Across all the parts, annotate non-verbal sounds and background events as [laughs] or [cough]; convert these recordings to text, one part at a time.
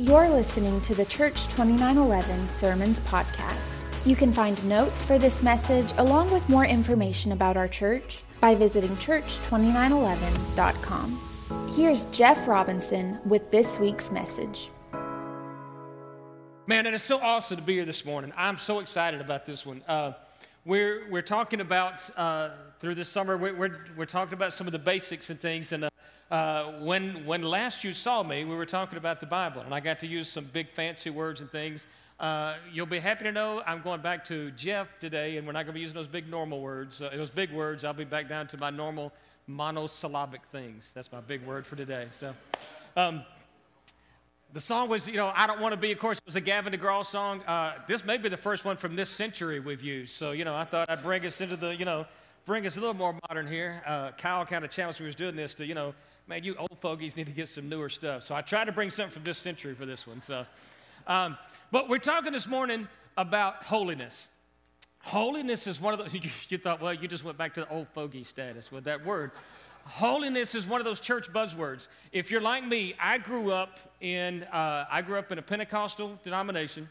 You're listening to the Church 2911 Sermons Podcast. You can find notes for this message along with more information about our church by visiting church2911.com. Here's Jeff Robinson with this week's message. Man, it's so awesome to be here this morning. I'm so excited about this one. Uh, we're, we're talking about, uh, through this summer, we're, we're, we're, talking about some of the basics and things. And uh, uh, when, when last you saw me, we were talking about the Bible, and I got to use some big fancy words and things. Uh, you'll be happy to know I'm going back to Jeff today, and we're not going to be using those big normal words, uh, those big words. I'll be back down to my normal monosyllabic things. That's my big word for today. So, um, the song was, you know, I Don't Want to Be, of course, it was a Gavin DeGraw song. Uh, this may be the first one from this century we've used. So, you know, I thought I'd bring us into the, you know, bring us a little more modern here. Uh, Kyle kind of challenged me was doing this to, you know, man, you old fogies need to get some newer stuff. So I tried to bring something from this century for this one. So, um, but we're talking this morning about holiness. Holiness is one of those, you, [laughs] you thought, well, you just went back to the old fogey status with that word. Holiness is one of those church buzzwords. If you're like me, I grew up in uh, I grew up in a Pentecostal denomination.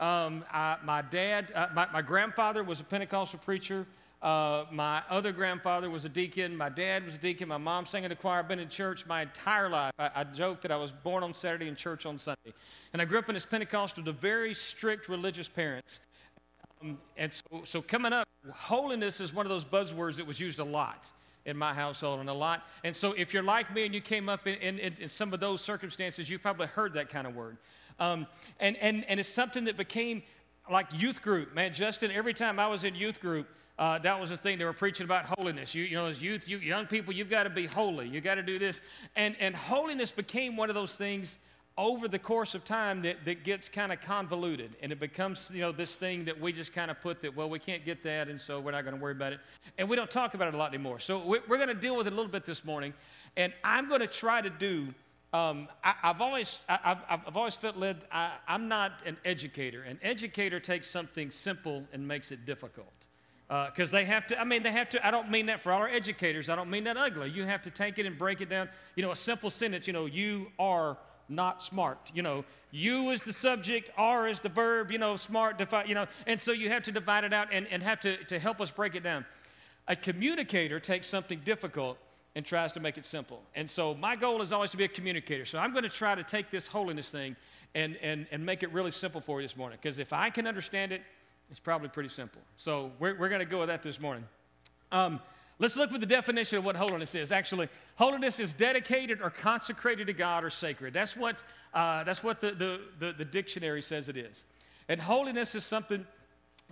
Um, I, my dad, uh, my, my, grandfather was a Pentecostal preacher. Uh, my other grandfather was a deacon. My dad was a deacon. My mom sang in the choir. I've been in church my entire life. I, I joke that I was born on Saturday and church on Sunday. And I grew up in this Pentecostal to very strict religious parents. Um, and so, so coming up, holiness is one of those buzzwords that was used a lot in my household and a lot. And so if you're like me and you came up in, in, in some of those circumstances, you've probably heard that kind of word. Um, and, and, and it's something that became like youth group. Man, Justin, every time I was in youth group, uh, that was the thing they were preaching about holiness. You, you know, as youth, you, young people, you've got to be holy. You got to do this, and and holiness became one of those things over the course of time that, that gets kind of convoluted. And it becomes you know this thing that we just kind of put that well we can't get that and so we're not going to worry about it. And we don't talk about it a lot anymore. So we're, going to deal with it a little bit this morning. And i'm going to try to do um, I, have always I, have I've always felt led I, i'm not an educator. An educator takes something simple and makes it difficult because uh, they have to i mean they have to i don't mean that for all our educators i don't mean that ugly you have to take it and break it down you know a simple sentence you know you are not smart. You know, you is the subject, are is the verb, you know, smart, defi- you know, and so you have to divide it out and, and have to, to help us break it down. A communicator takes something difficult and tries to make it simple. And so my goal is always to be a communicator. So I'm going to try to take this holiness thing and, and, and make it really simple for you this morning. Because if I can understand it, it's probably pretty simple. So we're, we're going to go with that this morning. Um, Let's look for the definition of what holiness is. Actually, holiness is dedicated or consecrated to God or sacred. That's what, uh, that's what the, the, the, the, dictionary says it is. And holiness is something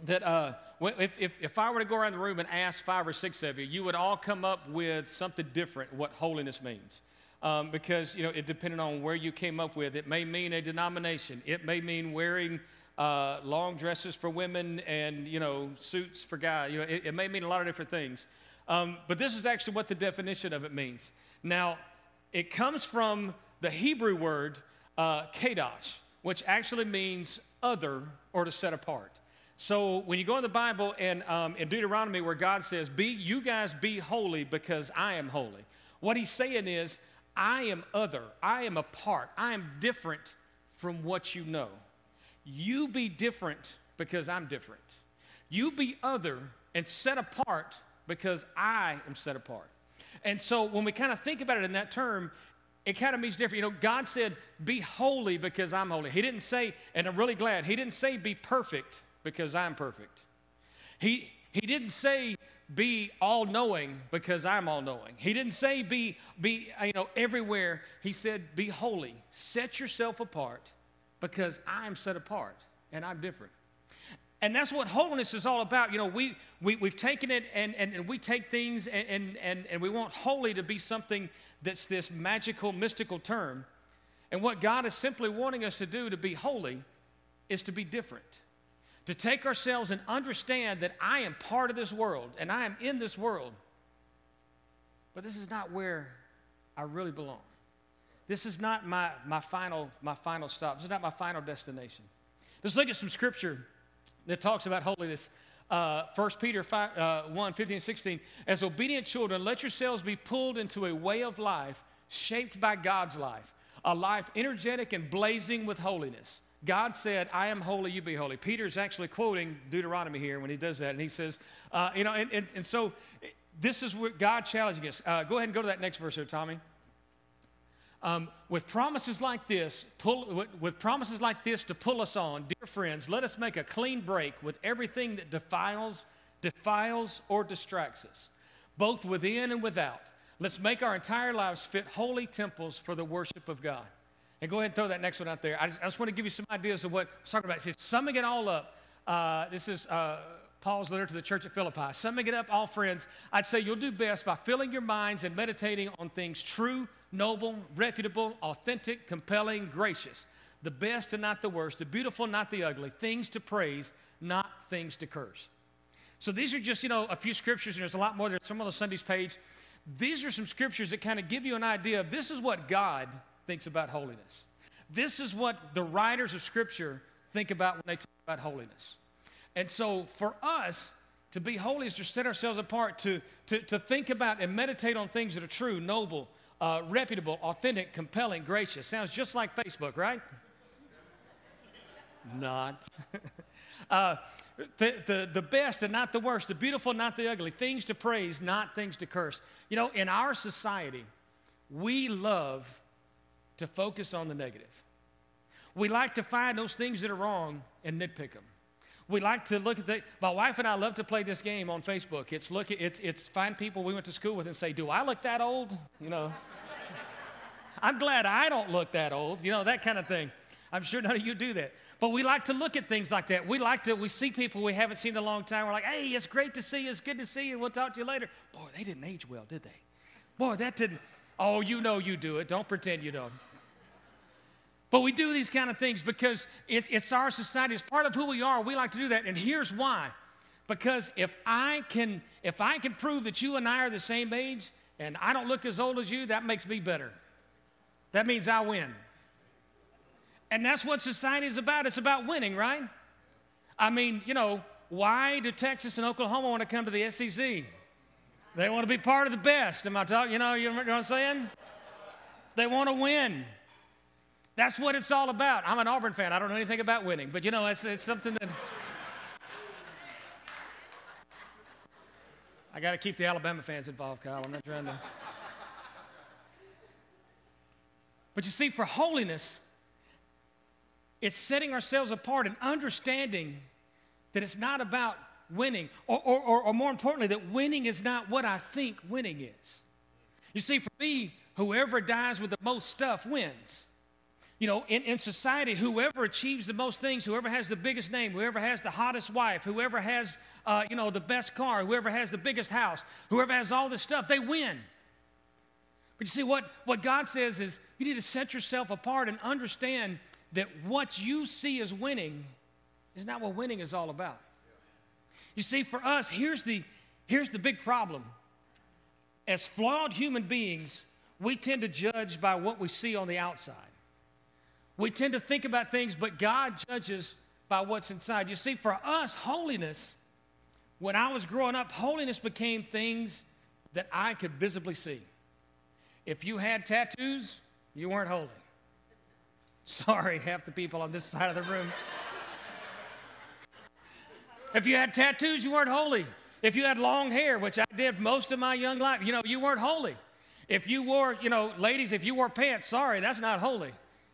that, uh, if, if, if I were to go around the room and ask five or six of you, you would all come up with something different what holiness means. Um, because, you know, it depending on where you came up with, it may mean a denomination. It may mean wearing uh, long dresses for women and, you know, suits for guys. You know, it, it may mean a lot of different things. Um, but this is actually what the definition of it means. Now, it comes from the Hebrew word uh, kadosh, which actually means other or to set apart. So when you go in the Bible and um, in Deuteronomy where God says, "Be you guys be holy because I am holy," what He's saying is, "I am other. I am apart. I am different from what you know. You be different because I'm different. You be other and set apart because I am set apart. And so when we kind of think about it in that term, it kind of means different. You know, God said, Be holy because I'm holy. He didn't say, and I'm really glad, He didn't say, Be perfect because I'm perfect. He, he didn't say, Be all knowing because I'm all knowing. He didn't say, Be, be you know, everywhere. He said, Be holy. Set yourself apart because I'm set apart and I'm different. And that's what holiness is all about. You know, we, we, we've taken it and, and, and we take things and, and, and we want holy to be something that's this magical, mystical term. And what God is simply wanting us to do to be holy is to be different. To take ourselves and understand that I am part of this world and I am in this world. But this is not where I really belong. This is not my, my, final, my final stop. This is not my final destination. Let's look at some scripture that talks about holiness. Uh, 1 Peter 5, uh, 1 15 and 16. As obedient children, let yourselves be pulled into a way of life shaped by God's life. a life energetic and blazing with holiness. God said, I am holy, you be holy. Peter's actually quoting Deuteronomy here when he does that. And he says, uh, you know, and, and, and, so this is what God challenging us. Uh, go ahead and go to that next verse there, Tommy. Um, with promises like this, pull, with, promises like this to pull us on, dear friends, let us make a clean break with everything that defiles, defiles, or distracts us, both within and without. Let's make our entire lives fit holy temples for the worship of God. And go ahead and throw that next one out there. I just, I just want to give you some ideas of what I'm talking about. It says, summing it all up, uh, this is uh, Paul's letter to the church at Philippi. Summing it up, all friends, I'd say you'll do best by filling your minds and meditating on things true, noble, reputable, authentic, compelling, gracious. The best and not the worst, the beautiful, not the ugly, things to praise, not things to curse. So these are just, you know, a few scriptures, and there's a lot more. There's some on the Sunday's page. These are some scriptures that kind of give you an idea of this is what God thinks about holiness. This is what the writers of Scripture think about when they talk about holiness. And so for us, to be holy is to set ourselves apart, to, to, to think about and meditate on things that are true, noble, uh, reputable, authentic, compelling, gracious. Sounds just like Facebook, right? not. [laughs] uh, the, the, the best and not the worst, the beautiful, not the ugly, things to praise, not things to curse. You know, in our society, we love to focus on the negative. We like to find those things that are wrong and nitpick them. We like to look at the, my wife and I love to play this game on Facebook. It's look, it's, it's find people we went to school with and say, do I look that old? You know, [laughs] I'm glad I don't look that old, you know, that kind of thing. I'm sure none of you do that. But we like to look at things like that. We like to, we see people we haven't seen in a long time. We're like, hey, it's great to see you. It's good to see you. We'll talk to you later. Boy, they didn't age well, did they? Boy, that didn't, oh, you know you do it. Don't pretend you don't. But we do these kind of things because it's, our society, it's part of who we are. We like to do that. And here's why. Because if I can, if I can prove that you and I are the same age and I don't look as old as you, that makes me better. That means I win. And that's what society is about. It's about winning, right? I mean, you know, why do Texas and Oklahoma want to come to the SEC? They want to be part of the best. Am I talking? You know, you know what I'm saying? They want to win. That's what it's all about. I'm an Auburn fan. I don't know anything about winning, but you know, it's, it's something that. I got to keep the Alabama fans involved, Kyle. I'm not trying to. But you see, for holiness, it's setting ourselves apart and understanding that it's not about winning, or, or, or, or more importantly, that winning is not what I think winning is. You see, for me, whoever dies with the most stuff wins. You know, in, in society, whoever achieves the most things, whoever has the biggest name, whoever has the hottest wife, whoever has, uh, you know, the best car, whoever has the biggest house, whoever has all this stuff, they win. But you see, what, what God says is you need to set yourself apart and understand that what you see as winning is not what winning is all about. You see, for us, here's the, here's the big problem. As flawed human beings, we tend to judge by what we see on the outside. We tend to think about things, but God judges by what's inside. You see, for us, holiness, when I was growing up, holiness became things that I could visibly see. If you had tattoos, you weren't holy. Sorry, half the people on this [laughs] side of the room. if you had tattoos, you weren't holy. If you had long hair, which I did most of my young life, you know, you weren't holy. If you wore, you know, ladies, if you wore pants, sorry, that's not holy.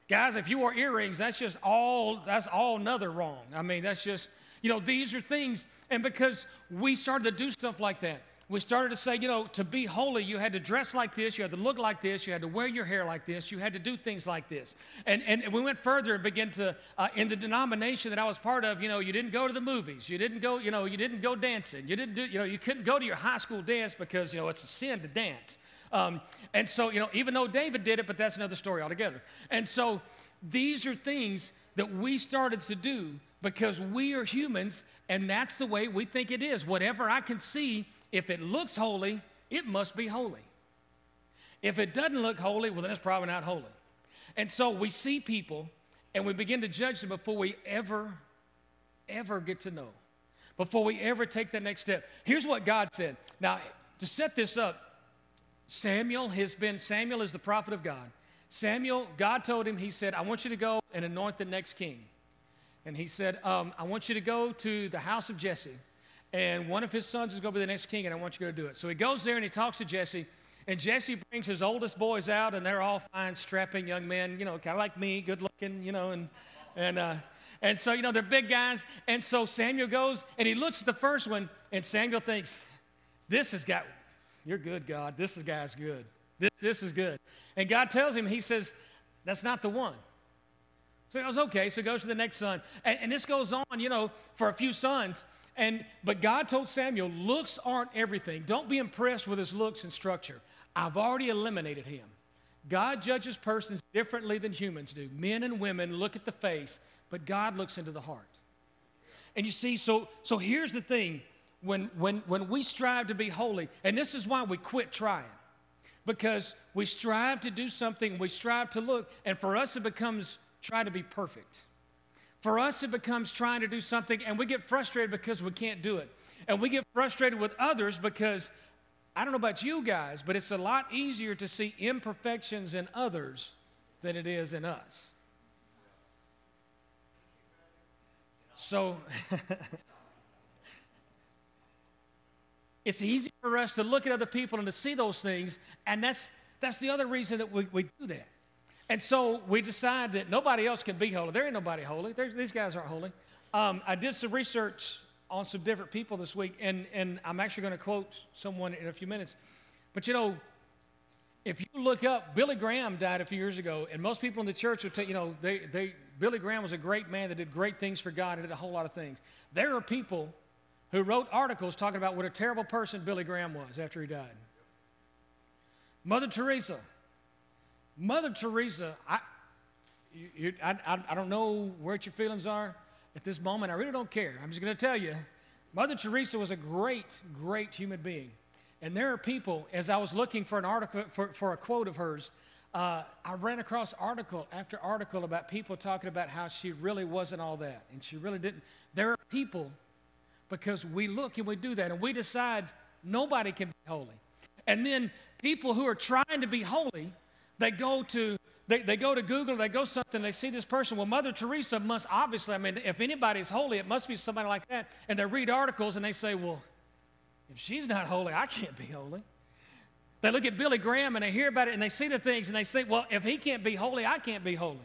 Guys, if you wore earrings, that's just all, that's all another wrong. I mean, that's just, you know, these are things. And because we started to do stuff like that, we started to say, you know, to be holy, you had to dress like this, you had to look like this, you had to wear your hair like this, you had to do things like this. And, and we went further and began to, uh, in the denomination that I was part of, you know, you didn't go to the movies, you didn't go, you know, you didn't go dancing, you didn't do, you know, you couldn't go to your high school dance because, you know, it's a sin to dance. Um, and so, you know, even though David did it, but that's another story altogether. And so these are things that we started to do because we are humans and that's the way we think it is. Whatever I can see, if it looks holy, it must be holy. If it doesn't look holy, well, then it's probably not holy. And so we see people and we begin to judge them before we ever, ever get to know, before we ever take that next step. Here's what God said. Now, to set this up, Samuel has been, Samuel is the prophet of God. Samuel, God told him, He said, I want you to go and anoint the next king. And he said, um, I want you to go to the house of Jesse, and one of his sons is going to be the next king, and I want you to do it. So he goes there and he talks to Jesse, and Jesse brings his oldest boys out, and they're all fine, strapping young men, you know, kind of like me, good looking, you know, and, and, uh, and so, you know, they're big guys. And so Samuel goes and he looks at the first one, and Samuel thinks, This has got, you're good, God. This is, guy's good. This, this is good. And God tells him, He says, That's not the one. So he goes, Okay. So he goes to the next son. And, and this goes on, you know, for a few sons. And but God told Samuel, looks aren't everything. Don't be impressed with his looks and structure. I've already eliminated him. God judges persons differently than humans do. Men and women look at the face, but God looks into the heart. And you see, so so here's the thing. When when when we strive to be holy, and this is why we quit trying because we strive to do something, we strive to look, and for us it becomes try to be perfect. For us it becomes trying to do something, and we get frustrated because we can't do it. And we get frustrated with others because I don't know about you guys, but it's a lot easier to see imperfections in others than it is in us. So, [laughs] It's easy for us to look at other people and to see those things, and that's, that's the other reason that we, we do that. And so we decide that nobody else can be holy. There ain't nobody holy. There's, these guys aren't holy. Um, I did some research on some different people this week, and, and I'm actually going to quote someone in a few minutes. But you know, if you look up, Billy Graham died a few years ago, and most people in the church will tell you know, they, they, Billy Graham was a great man that did great things for God and did a whole lot of things. There are people who wrote articles talking about what a terrible person Billy Graham was after he died. Mother Teresa. Mother Teresa, I, you, you, I, I, don't know what your feelings are at this moment. I really don't care. I'm just going to tell you. Mother Teresa was a great, great human being. And there are people, as I was looking for an article, for, for a quote of hers, uh, I ran across article after article about people talking about how she really wasn't all that. And she really didn't. There are people because we look and we do that and we decide nobody can be holy. And then people who are trying to be holy, they go to they, they go to Google, they go something, they see this person. Well, Mother Teresa must obviously, I mean, if anybody's holy, it must be somebody like that. And they read articles and they say, well, if she's not holy, I can't be holy. They look at Billy Graham and they hear about it and they see the things and they think, well, if he can't be holy, I can't be holy.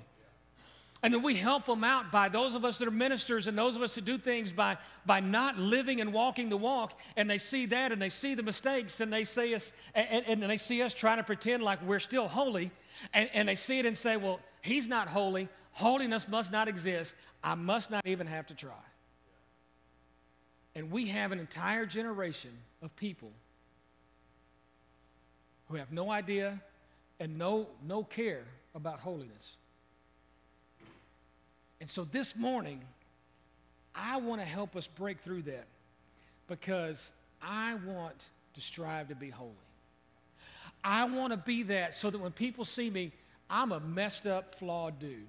And then we help them out by those of us that are ministers and those of us that do things by, by not living and walking the walk. And they see that and they see the mistakes and they see us and, and they see us trying to pretend like we're still holy. And, and they see it and say, well, he's not holy. Holiness must not exist. I must not even have to try. And we have an entire generation of people who have no idea and no, no care about holiness. And so this morning, I want to help us break through that because I want to strive to be holy. I want to be that so that when people see me, I'm a messed up, flawed dude.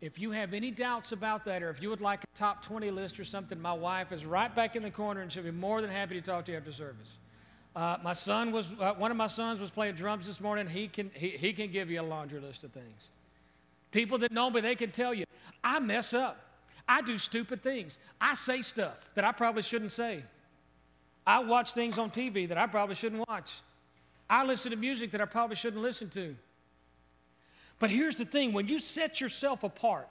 If you have any doubts about that, or if you would like a top 20 list or something, my wife is right back in the corner and she'll be more than happy to talk to you after service. Uh, my son was, uh, one of my sons was playing drums this morning. He can, he, he can give you a laundry list of things. People that know me, they can tell you, I mess up. I do stupid things. I say stuff that I probably shouldn't say. I watch things on TV that I probably shouldn't watch. I listen to music that I probably shouldn't listen to. But here's the thing when you set yourself apart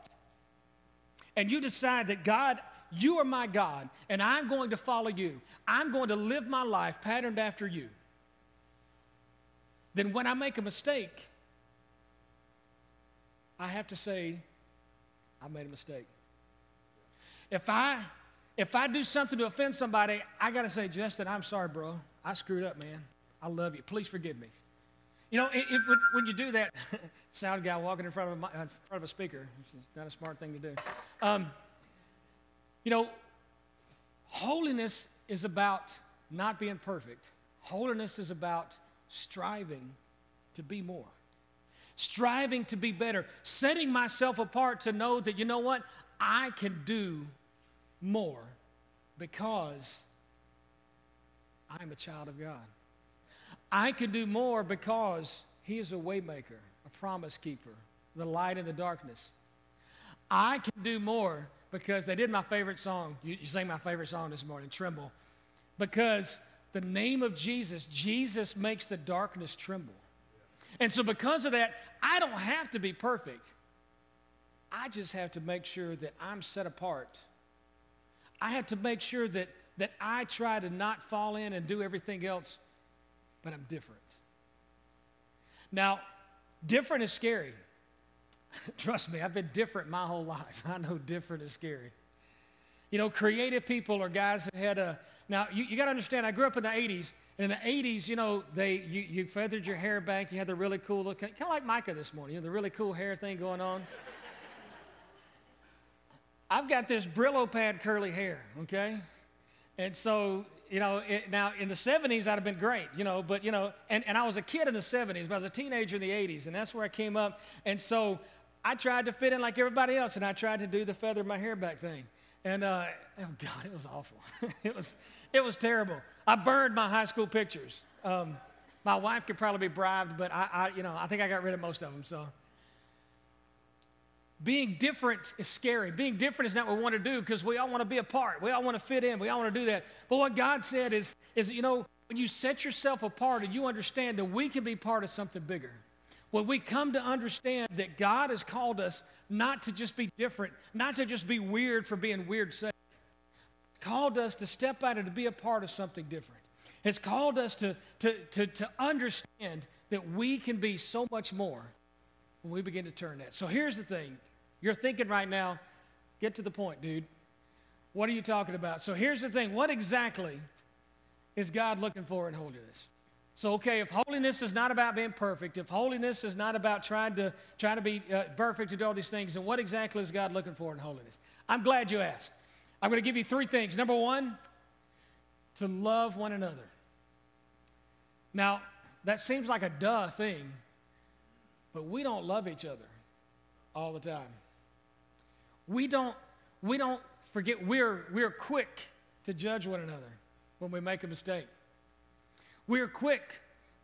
and you decide that God, you are my God, and I'm going to follow you, I'm going to live my life patterned after you, then when I make a mistake, I have to say, I made a mistake. If I if I do something to offend somebody, I got to say, Justin, I'm sorry, bro. I screwed up, man. I love you. Please forgive me. You know, if, when you do that, [laughs] sound guy walking in front of a, in front of a speaker, it's not a smart thing to do. Um, you know, holiness is about not being perfect. Holiness is about striving to be more striving to be better, setting myself apart to know that, you know what, I can do more because I'm a child of God. I can do more because He is a waymaker, a promise keeper, the light in the darkness. I can do more because they did my favorite song. You, you sang my favorite song this morning, Tremble. Because the name of Jesus, Jesus makes the darkness tremble. And so, because of that, I don't have to be perfect. I just have to make sure that I'm set apart. I have to make sure that, that I try to not fall in and do everything else, but I'm different. Now, different is scary. [laughs] Trust me, I've been different my whole life. [laughs] I know different is scary. You know, creative people are guys that had a. Now, you, you got to understand, I grew up in the 80s. In the 80s, you know, they, you, you feathered your hair back. You had the really cool look, kind of like Micah this morning, you know, the really cool hair thing going on. I've got this Brillo pad curly hair, okay? And so, you know, it, now in the 70s, I'd have been great, you know, but, you know, and, and I was a kid in the 70s, but I was a teenager in the 80s, and that's where I came up. And so I tried to fit in like everybody else, and I tried to do the feather my hair back thing. And, uh, oh God, it was awful. [laughs] it, was, it was terrible. I burned my high school pictures. Um, my wife could probably be bribed, but I, I, you know, I think I got rid of most of them, so. Being different is scary. Being different is not what we want to do because we all want to be a part. We all want to fit in. We all want to do that. But what God said is, is you know, when you set yourself apart and you understand that we can be part of something bigger, when we come to understand that God has called us not to just be different, not to just be weird for being weird sake, called us to step out and to be a part of something different. It's called us to, to, to, to understand that we can be so much more when we begin to turn that. So here's the thing you're thinking right now, get to the point, dude. What are you talking about? So here's the thing what exactly is God looking for in holiness? So, okay, if holiness is not about being perfect, if holiness is not about trying to, trying to be uh, perfect to do all these things, then what exactly is God looking for in holiness? I'm glad you asked. I'm going to give you three things. Number one, to love one another. Now, that seems like a duh thing, but we don't love each other all the time we don't, we don't forget, we're, we're quick to judge one another when we make a mistake. We're quick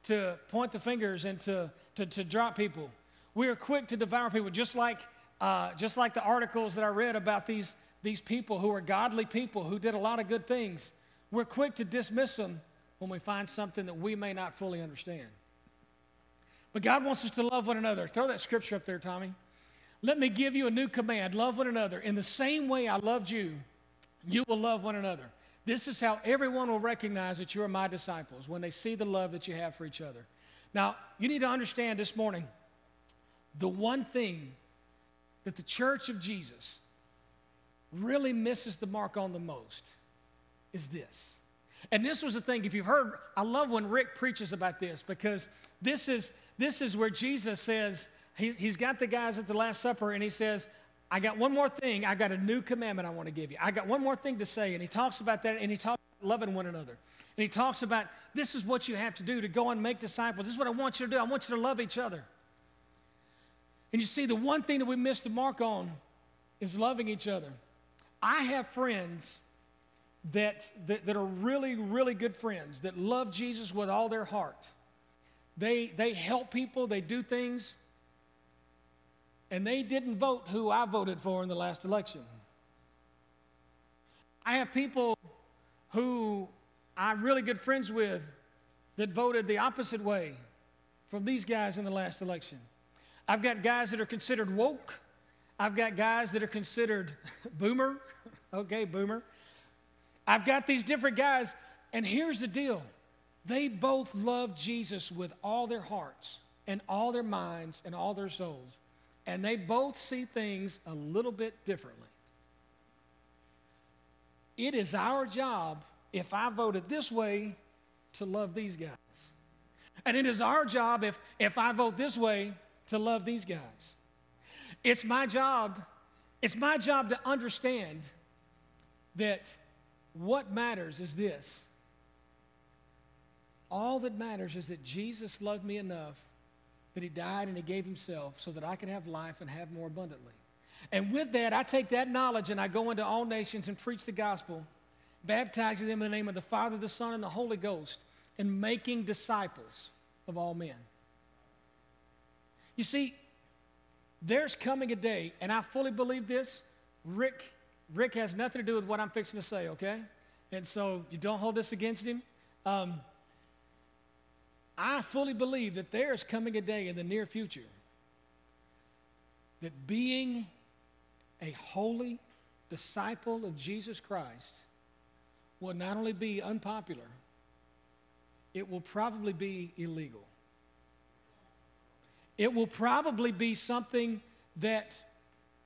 to point the fingers and to, to, to drop people. We are quick to devour people, just like, uh, just like the articles that I read about these, these people who are godly people who did a lot of good things. We're quick to dismiss them when we find something that we may not fully understand. But God wants us to love one another. Throw that scripture up there, Tommy. Let me give you a new command love one another. In the same way I loved you, you will love one another. This is how everyone will recognize that you are my disciples when they see the love that you have for each other. Now, you need to understand this morning the one thing that the church of Jesus really misses the mark on the most is this. And this was the thing, if you've heard, I love when Rick preaches about this because this is, this is where Jesus says, he, he's got the guys at the Last Supper and he says, I got one more thing. I got a new commandment I want to give you. I got one more thing to say. And he talks about that and he talks about loving one another. And he talks about this is what you have to do to go and make disciples. This is what I want you to do. I want you to love each other. And you see, the one thing that we miss the mark on is loving each other. I have friends that, that, that are really, really good friends that love Jesus with all their heart. They, they help people, they do things and they didn't vote who I voted for in the last election. I have people who I'm really good friends with that voted the opposite way from these guys in the last election. I've got guys that are considered woke. I've got guys that are considered [laughs] boomer. okay, boomer. I've got these different guys, and here's the deal they both love Jesus with all their hearts and all their minds and all their souls and they both see things a little bit differently. It is our job, if I voted this way, to love these guys. And it is our job, if, if I vote this way, to love these guys. It's my job, it's my job to understand that what matters is this. All that matters is that Jesus loved me enough that he died and he gave himself so that I could have life and have more abundantly. And with that, I take that knowledge and I go into all nations and preach the gospel, baptizing them in the name of the Father, the Son, and the Holy Ghost, and making disciples of all men. You see, there's coming a day, and I fully believe this. Rick, Rick has nothing to do with what I'm fixing to say, okay? And so you don't hold this against him. Um, I fully believe that there is coming a day in the near future that being a holy disciple of Jesus Christ will not only be unpopular, it will probably be illegal. It will probably be something that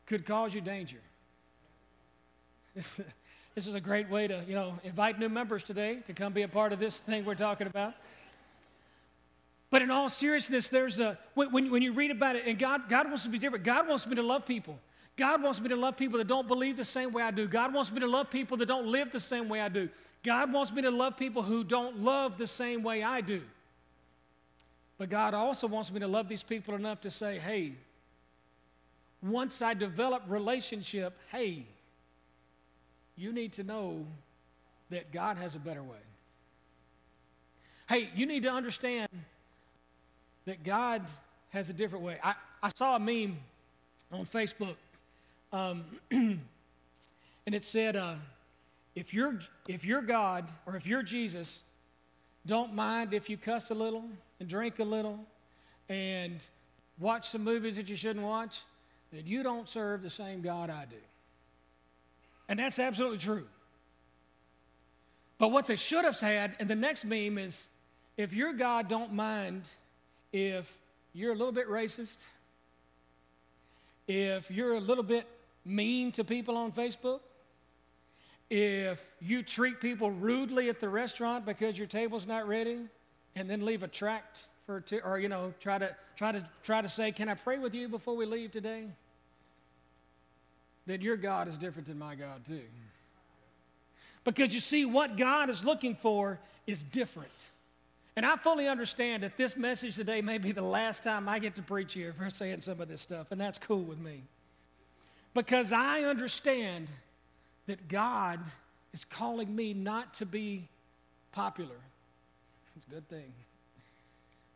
could cause you danger. [laughs] This, is a great way to, you know, invite new members today to come be a part of this thing we're talking about. But in all seriousness, there's a, when, when you read about it, and God, God wants to be different. God wants me to love people. God wants me to love people that don't believe the same way I do. God wants me to love people that don't live the same way I do. God wants me to love people who don't love the same way I do. But God also wants me to love these people enough to say, hey, once I develop relationship, hey, you need to know that God has a better way. Hey, you need to understand that God has a different way. I, I saw a meme on Facebook, um, [clears throat] and it said, uh, if, you're, if you're God or if you're Jesus, don't mind if you cuss a little and drink a little and watch some movies that you shouldn't watch, that you don't serve the same God I do. And that's absolutely true. But what they should have had, and the next meme is if your God don't mind if you're a little bit racist, if you're a little bit mean to people on Facebook, if you treat people rudely at the restaurant because your table's not ready, and then leave a tract for two, or you know, try to try to try to say, "Can I pray with you before we leave today?" Then your God is different than my God too. Because you see, what God is looking for is different. And I fully understand that this message today may be the last time I get to preach here for saying some of this stuff, and that's cool with me. Because I understand that God is calling me not to be popular. It's a good thing.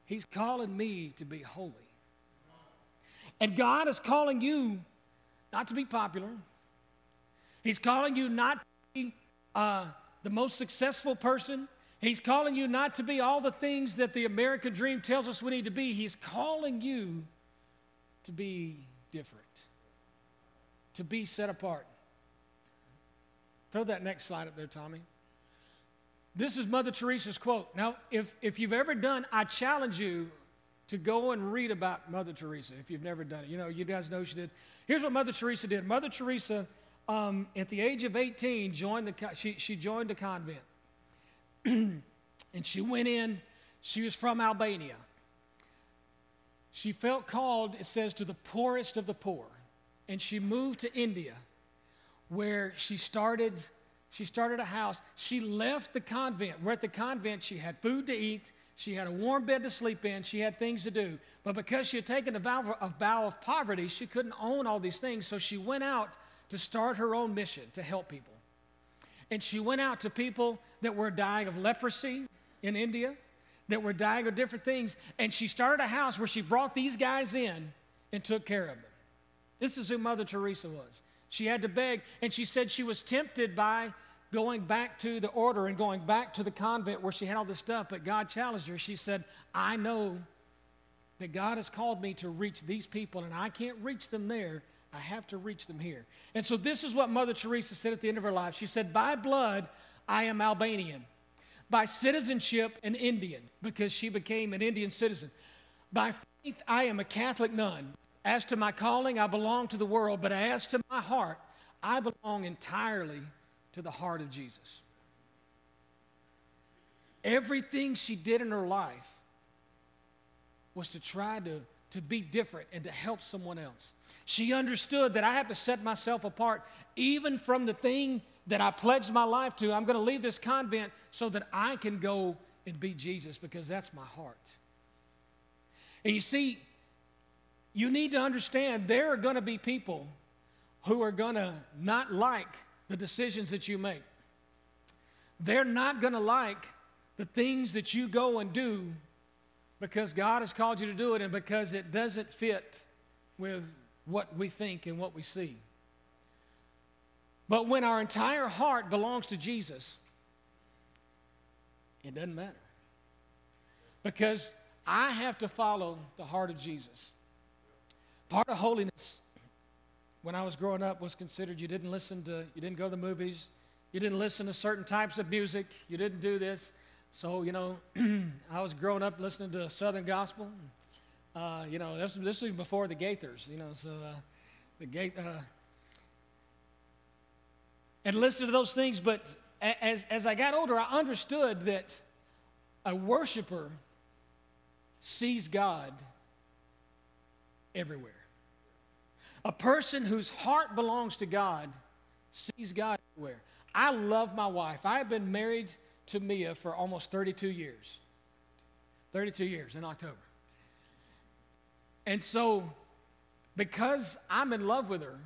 He's calling me to be holy. And God is calling you not to be popular. He's calling you not to be uh, the most successful person. He's calling you not to be all the things that the American dream tells us we need to be. He's calling you to be different, to be set apart. Throw that next slide up there, Tommy. This is Mother Teresa's quote. Now, if, if you've ever done, I challenge you to go and read about Mother Teresa if you've never done it. You know, you guys know she did. Here's what Mother Teresa did. Mother Teresa, um, at the age of 18, joined the, she, she joined a convent. [clears throat] and she went in, she was from Albania. She felt called, it says, to the poorest of the poor. And she moved to India, where she started, she started a house. She left the convent. We're at the convent, she had food to eat, she had a warm bed to sleep in, she had things to do. But because she had taken a vow of, vow of poverty, she couldn't own all these things. So she went out to start her own mission to help people. And she went out to people that were dying of leprosy in India, that were dying of different things. And she started a house where she brought these guys in and took care of them. This is who Mother Teresa was. She had to beg, and she said she was tempted by going back to the order and going back to the convent where she had all this stuff, but God challenged her. She said, I know that God has called me to reach these people, and I can't reach them there. I have to reach them here. And so, this is what Mother Teresa said at the end of her life. She said, By blood, I am Albanian. By citizenship, an Indian, because she became an Indian citizen. By faith, I am a Catholic nun. As to my calling, I belong to the world, but as to my heart, I belong entirely to the heart of Jesus. Everything she did in her life was to try to, to be different and to help someone else. She understood that I have to set myself apart even from the thing that I pledged my life to. I'm going to leave this convent so that I can go and be Jesus because that's my heart. And you see, you need to understand there are going to be people who are going to not like the decisions that you make. They're not going to like the things that you go and do because God has called you to do it and because it doesn't fit with what we think and what we see. But when our entire heart belongs to Jesus, it doesn't matter. Because I have to follow the heart of Jesus. Part of holiness when I was growing up was considered you didn't listen to, you didn't go to the movies, you didn't listen to certain types of music, you didn't do this. So, you know, [clears throat] I was growing up listening to Southern gospel. Uh, you know, this, this was before the Gaithers, you know, so uh, the Gaith, uh, and listened to those things. But as, as I got older, I understood that a worshiper sees God everywhere. A person whose heart belongs to God sees God everywhere. I love my wife. I have been married to Mia for almost 32 years. 32 years in October. And so, because I'm in love with her,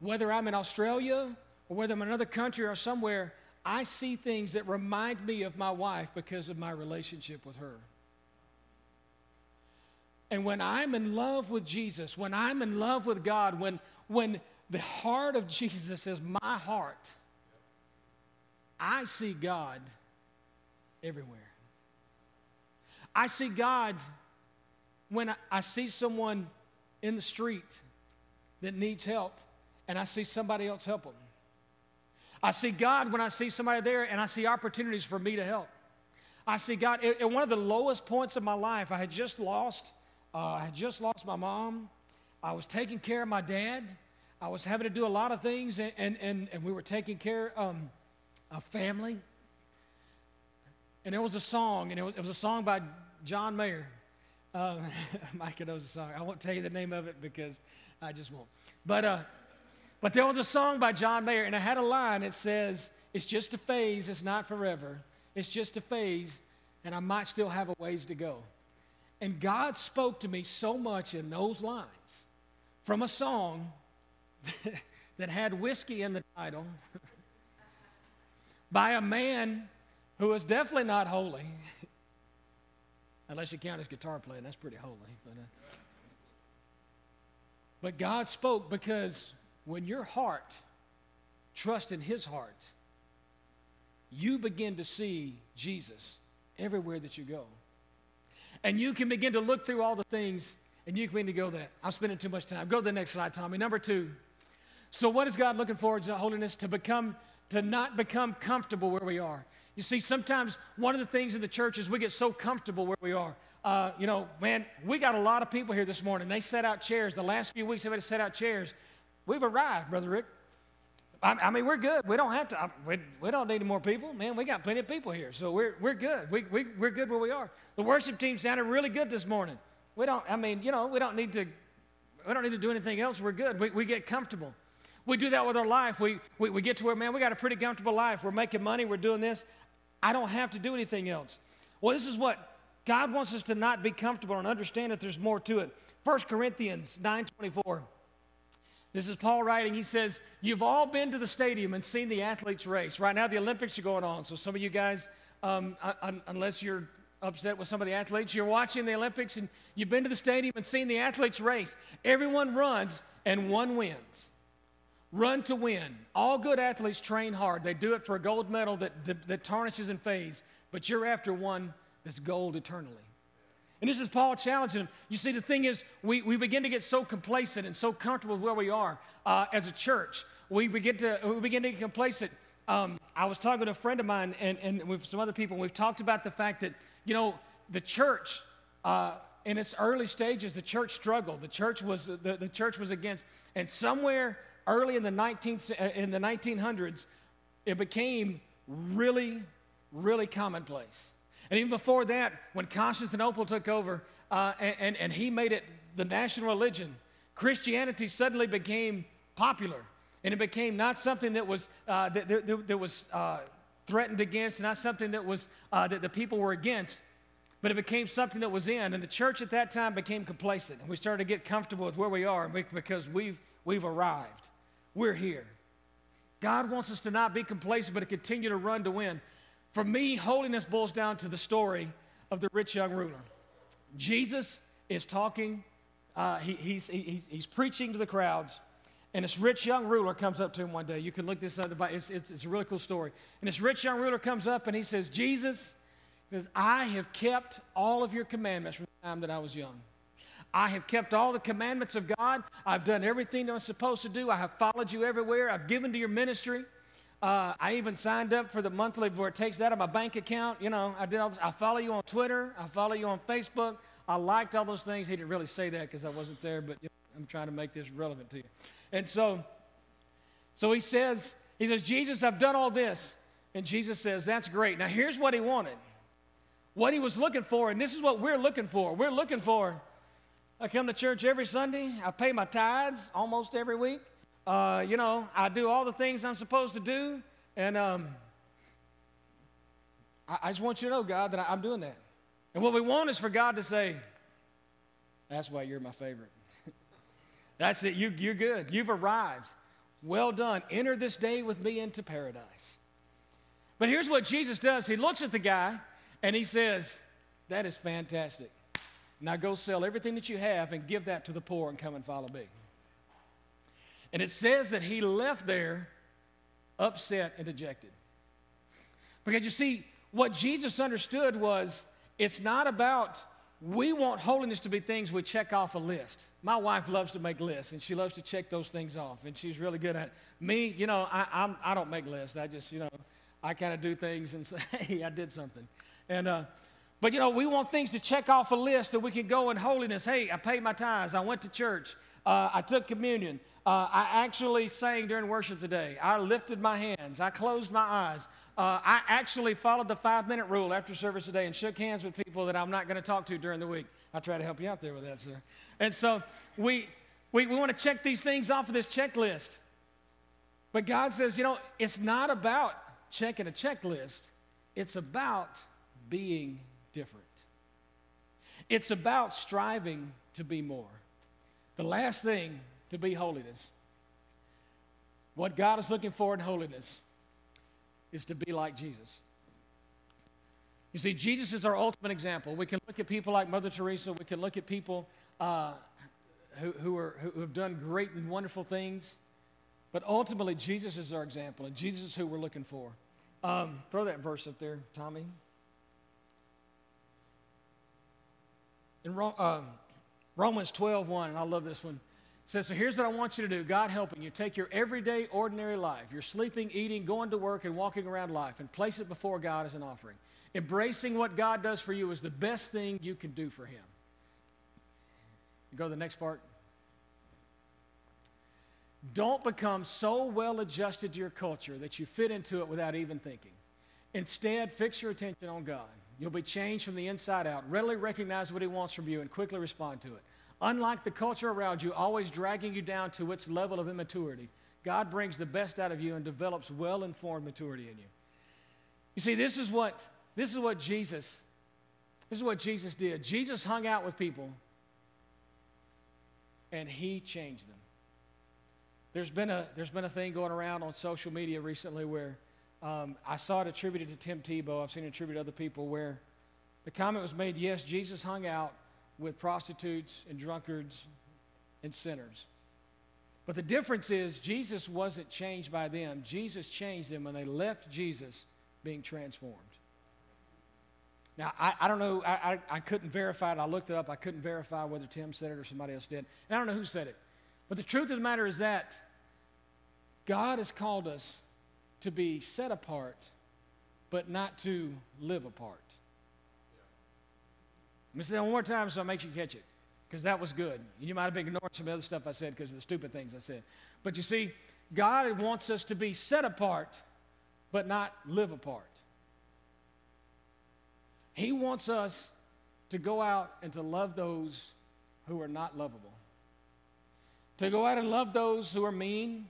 whether I'm in Australia or whether I'm in another country or somewhere, I see things that remind me of my wife because of my relationship with her. And when I'm in love with Jesus, when I'm in love with God, when, when the heart of Jesus is my heart, I see God everywhere. I see God when I, I see someone in the street that needs help and I see somebody else help them. I see God when I see somebody there and I see opportunities for me to help. I see God at, one of the lowest points of my life. I had just lost, uh, I had just lost my mom. I was taking care of my dad. I was having to do a lot of things, and, and, and, we were taking care um, of family. And there was a song, and it was, it was a song by John Mayer. Uh, Micah knows the song. I won't tell you the name of it because I just won't. But uh, but there was a song by John Mayer, and I had a line that says, It's just a phase, it's not forever. It's just a phase, and I might still have a ways to go. And God spoke to me so much in those lines from a song [laughs] that had whiskey in the title [laughs] by a man who was definitely not holy, [laughs] unless you count his guitar playing, that's pretty holy. But, uh, but God spoke because when your heart trusts in His heart, you begin to see Jesus everywhere that you go. And you can begin to look through all the things and you can begin to go that. I'm spending too much time. Go to the next slide, Tommy. Number two. So, what is God looking for in holiness? To become, to not become comfortable where we are. You see, sometimes one of the things in the church is we get so comfortable where we are. Uh, you know, man, we got a lot of people here this morning. They set out chairs. The last few weeks, they've set out chairs. We've arrived, Brother Rick. I, I mean, we're good. We don't have to, I, we, we don't need any more people. Man, we got plenty of people here, so we're, we're good. We, we, we're good where we are. The worship team sounded really good this morning. We don't, I mean, you know, we don't need to, we don't need to do anything else. We're good. We, we get comfortable. We do that with our life. We, we, we get to where, man, we got a pretty comfortable life. We're making money. We're doing this. I don't have to do anything else. Well, this is what God wants us to not be comfortable and understand that there's more to it. 1 Corinthians 9 24. This is Paul writing. He says, You've all been to the stadium and seen the athletes race. Right now, the Olympics are going on. So, some of you guys, um, unless you're upset with some of the athletes, you're watching the Olympics and you've been to the stadium and seen the athletes race. Everyone runs and one wins. Run to win. All good athletes train hard. They do it for a gold medal that, that, that tarnishes and fades, but you're after one that's gold eternally. And this is Paul challenging them. You see, the thing is, we, we begin to get so complacent and so comfortable with where we are uh, as a church. We begin to, we begin to get complacent. Um, I was talking to a friend of mine and, and with some other people, and we've talked about the fact that, you know, the church, uh, in its early stages, the church struggled. The church was, the, the church was against. And somewhere early in the, 19th, uh, in the 1900s, it became really, really commonplace. And even before that, when Constantinople took over uh, and, and, and he made it the national religion, Christianity suddenly became popular. And it became not something that was, uh, that, that, that, was uh, threatened against, not something that, was, uh, that the people were against, but it became something that was in. And the church at that time became complacent. And we started to get comfortable with where we are because we've, we've arrived. We're here. God wants us to not be complacent, but to continue to run to win. For me, holiness boils down to the story of the rich young ruler. Jesus is talking, uh, he, he's, he, he's preaching to the crowds, and this rich young ruler comes up to him one day. You can look this up, it's, it's, it's a really cool story. And this rich young ruler comes up and he says, Jesus, says, I have kept all of your commandments from the time that I was young. I have kept all the commandments of God. I've done everything that I'm supposed to do. I have followed you everywhere. I've given to your ministry. Uh, I even signed up for the monthly where it takes that out of my bank account. You know, I did all this. I follow you on Twitter. I follow you on Facebook. I liked all those things. He didn't really say that because I wasn't there, but you know, I'm trying to make this relevant to you. And so, so he says, he says, Jesus, I've done all this. And Jesus says, that's great. Now here's what he wanted. What he was looking for, and this is what we're looking for. We're looking for I come to church every Sunday. I pay my tithes almost every week. Uh, you know, I do all the things I'm supposed to do. And um, I, I, just want you to know, God, that I, I'm doing that. And what we want is for God to say, That's why you're my favorite. [laughs] That's it. You, you're good. You've arrived. Well done. Enter this day with me into paradise. But here's what Jesus does He looks at the guy and he says, That is fantastic. Now go sell everything that you have and give that to the poor and come and follow me. And it says that he left there upset and dejected. Because you see, what Jesus understood was it's not about, we want holiness to be things we check off a list. My wife loves to make lists, and she loves to check those things off, and she's really good at it. Me, you know, I, I'm, I do not make lists. I just, you know, I kind of do things and [laughs] say, hey, I did something. And, uh, but you know, we want things to check off a list that we can go in holiness. Hey, I paid my tithes. I went to church. Uh, I took communion. Uh, I actually sang during worship today. I lifted my hands. I closed my eyes. Uh, I actually followed the five minute rule after service today and shook hands with people that I'm not going to talk to during the week. I try to help you out there with that, sir. And so we, we, we want to check these things off of this checklist. But God says, you know, it's not about checking a checklist, it's about being different. It's about striving to be more. The last thing to be holiness. What God is looking for in holiness is to be like Jesus. You see, Jesus is our ultimate example. We can look at people like Mother Teresa. We can look at people uh, who, who, are, who have done great and wonderful things. But ultimately, Jesus is our example, and Jesus is who we're looking for. Um, throw that verse up there, Tommy. in um, Romans 12, 1, and I love this one, says, So here's what I want you to do God helping you. Take your everyday, ordinary life, your sleeping, eating, going to work, and walking around life, and place it before God as an offering. Embracing what God does for you is the best thing you can do for Him. You go to the next part. Don't become so well adjusted to your culture that you fit into it without even thinking. Instead, fix your attention on God. You'll be changed from the inside out. Readily recognize what He wants from you and quickly respond to it. Unlike the culture around you, always dragging you down to its level of immaturity, God brings the best out of you and develops well informed maturity in you. You see, this is what this is what Jesus this is what Jesus did. Jesus hung out with people and he changed them. There's been a there's been a thing going around on social media recently where um, I saw it attributed to Tim Tebow. I've seen it attributed to other people where the comment was made yes, Jesus hung out with prostitutes and drunkards and sinners. But the difference is, Jesus wasn't changed by them. Jesus changed them when they left Jesus being transformed. Now, I, I don't know, I, I, I, couldn't verify it. I looked it up. I couldn't verify whether Tim said it or somebody else did. And I don't know who said it. But the truth of the matter is that God has called us to be set apart, but not to live apart. Let me say that one more time so it makes you catch it, because that was good. You might have been ignoring some other stuff I said because of the stupid things I said. But you see, God wants us to be set apart, but not live apart. He wants us to go out and to love those who are not lovable, to go out and love those who are mean,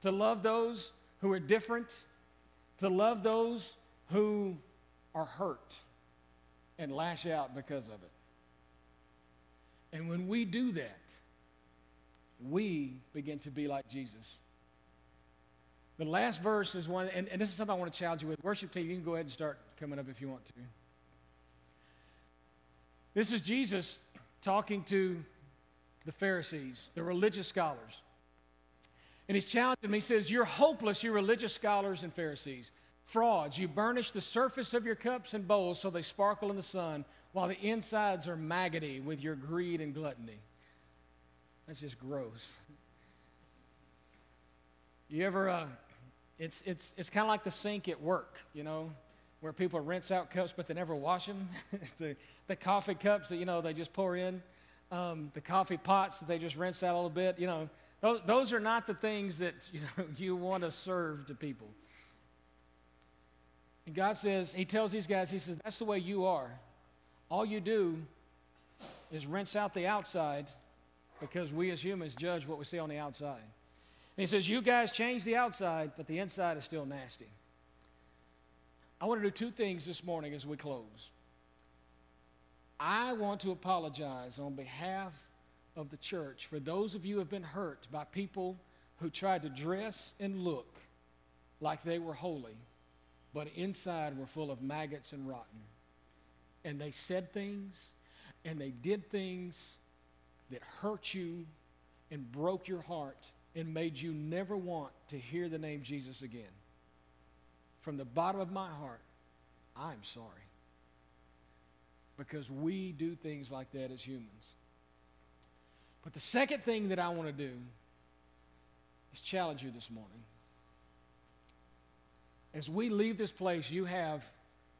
to love those who are different, to love those who are hurt and lash out because of it. And when we do that, we begin to be like Jesus. The last verse is one, and, and this is something I want to challenge you with. Worship team, you can go ahead and start coming up if you want to. This is Jesus talking to the Pharisees, the religious scholars. And he's challenging them. He says, You're hopeless, you religious scholars and Pharisees. Frauds. You burnish the surface of your cups and bowls so they sparkle in the sun, while the insides are maggoty with your greed and gluttony. That's just gross. You ever, uh, it's, it's, it's kind of like the sink at work, you know, where people rinse out cups but they never wash them. [laughs] the, the coffee cups that, you know, they just pour in, um, the coffee pots that they just rinse out a little bit, you know, those, those are not the things that you, know, [laughs] you want to serve to people. And God says, He tells these guys, He says, that's the way you are. All you do is rinse out the outside because we as humans judge what we see on the outside. And He says, You guys change the outside, but the inside is still nasty. I want to do two things this morning as we close. I want to apologize on behalf of the church for those of you who have been hurt by people who tried to dress and look like they were holy, but inside were full of maggots and rotten. And they said things and they did things that hurt you and broke your heart and made you never want to hear the name Jesus again. From the bottom of my heart, I'm sorry. Because we do things like that as humans. But the second thing that I want to do is challenge you this morning. As we leave this place, you have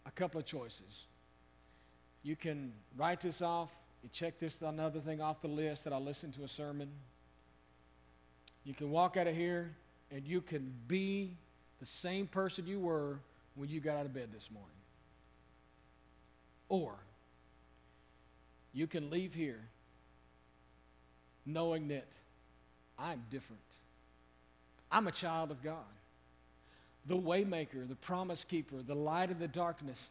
a couple of choices. You can write this off, you check this another thing off the list that I listened to a sermon. You can walk out of here and you can be the same person you were when you got out of bed this morning. Or you can leave here knowing that I'm different. I'm a child of God. The waymaker, the promise keeper, the light of the darkness,